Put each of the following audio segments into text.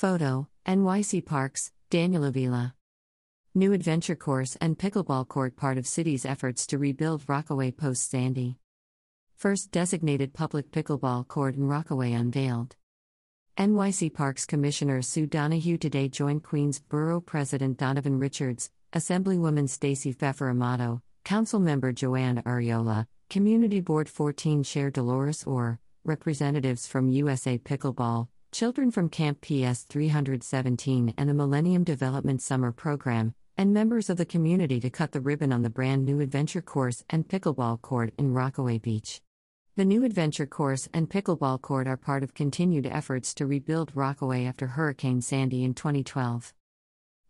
Photo NYC Parks, Daniel Avila. New adventure course and pickleball court part of city's efforts to rebuild Rockaway post Sandy. First designated public pickleball court in Rockaway unveiled. NYC Parks Commissioner Sue Donoghue today joined Queens Borough President Donovan Richards, Assemblywoman Stacey Pfeffer Amato, Councilmember Joanne Ariola, Community Board 14 Chair Dolores Orr, representatives from USA Pickleball, children from Camp PS 317 and the Millennium Development Summer Program, and members of the community to cut the ribbon on the brand new adventure course and pickleball court in Rockaway Beach. The new adventure course and pickleball court are part of continued efforts to rebuild Rockaway after Hurricane Sandy in 2012.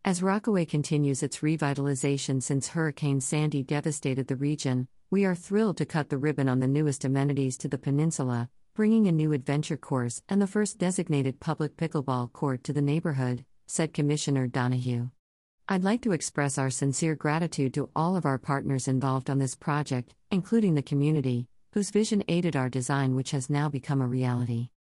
As Rockaway continues its revitalization since Hurricane Sandy devastated the region, we are thrilled to cut the ribbon on the newest amenities to the peninsula, bringing a new adventure course and the first designated public pickleball court to the neighborhood, said Commissioner Donoghue. I'd like to express our sincere gratitude to all of our partners involved on this project, including the community, whose vision aided our design, which has now become a reality.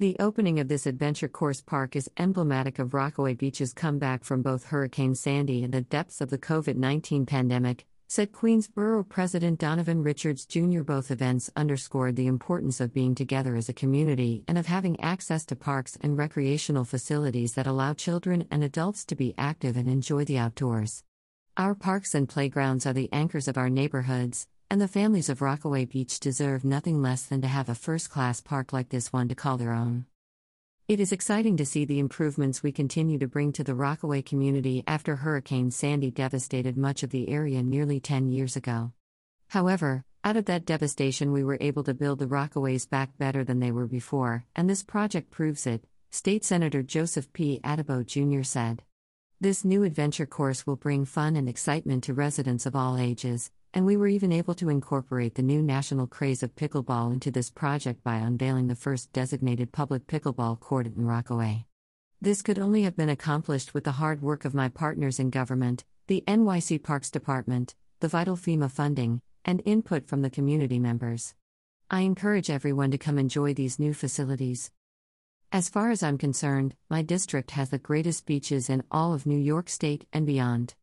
The opening of this adventure course park is emblematic of Rockaway Beach's comeback from both Hurricane Sandy and the depths of the COVID 19 pandemic, said Queensborough President Donovan Richards Jr. Both events underscored the importance of being together as a community and of having access to parks and recreational facilities that allow children and adults to be active and enjoy the outdoors. Our parks and playgrounds are the anchors of our neighborhoods, and the families of Rockaway Beach deserve nothing less than to have a first class park like this one to call their own. It is exciting to see the improvements we continue to bring to the Rockaway community after Hurricane Sandy devastated much of the area nearly 10 years ago. However, out of that devastation, we were able to build the Rockaways back better than they were before, and this project proves it, State Senator Joseph P. Addabbo Jr. said. This new adventure course will bring fun and excitement to residents of all ages, and we were even able to incorporate the new national craze of pickleball into this project by unveiling the first designated public pickleball court in Rockaway. This could only have been accomplished with the hard work of my partners in government, the NYC Parks Department, the vital FEMA funding, and input from the community members. I encourage everyone to come enjoy these new facilities. As far as I'm concerned, my district has the greatest beaches in all of New York State and beyond.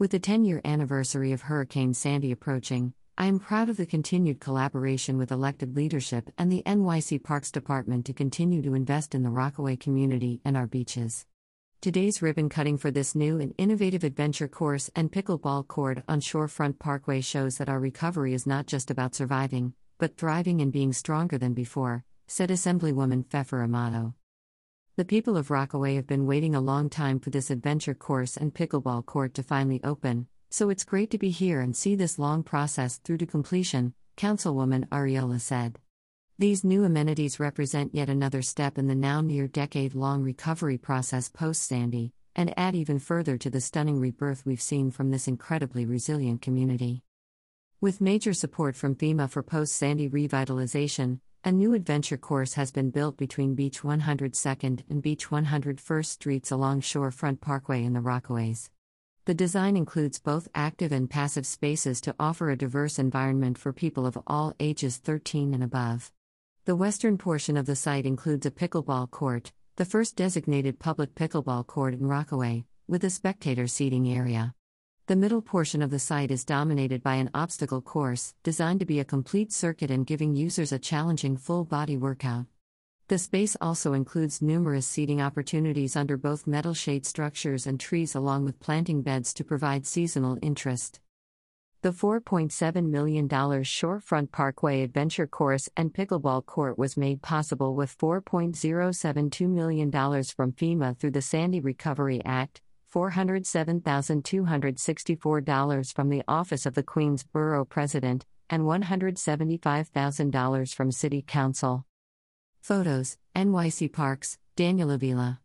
With the 10 year anniversary of Hurricane Sandy approaching, I am proud of the continued collaboration with elected leadership and the NYC Parks Department to continue to invest in the Rockaway community and our beaches. Today's ribbon cutting for this new and innovative adventure course and pickleball court on Shorefront Parkway shows that our recovery is not just about surviving, but thriving and being stronger than before, said Assemblywoman Pfeffer Amato. The people of Rockaway have been waiting a long time for this adventure course and pickleball court to finally open, so it's great to be here and see this long process through to completion, Councilwoman Ariola said. These new amenities represent yet another step in the now near decade long recovery process post Sandy, and add even further to the stunning rebirth we've seen from this incredibly resilient community. With major support from FEMA for post Sandy revitalization, a new adventure course has been built between Beach 102nd and Beach 101st Streets along Shorefront Parkway in the Rockaways. The design includes both active and passive spaces to offer a diverse environment for people of all ages 13 and above. The western portion of the site includes a pickleball court, the first designated public pickleball court in Rockaway, with a spectator seating area. The middle portion of the site is dominated by an obstacle course, designed to be a complete circuit and giving users a challenging full body workout. The space also includes numerous seating opportunities under both metal shade structures and trees, along with planting beds to provide seasonal interest. The $4.7 million Shorefront Parkway Adventure Course and Pickleball Court was made possible with $4.072 million from FEMA through the Sandy Recovery Act, $407,264 from the Office of the Queens Borough President, and $175,000 from City Council. Photos NYC Parks, Daniel Avila.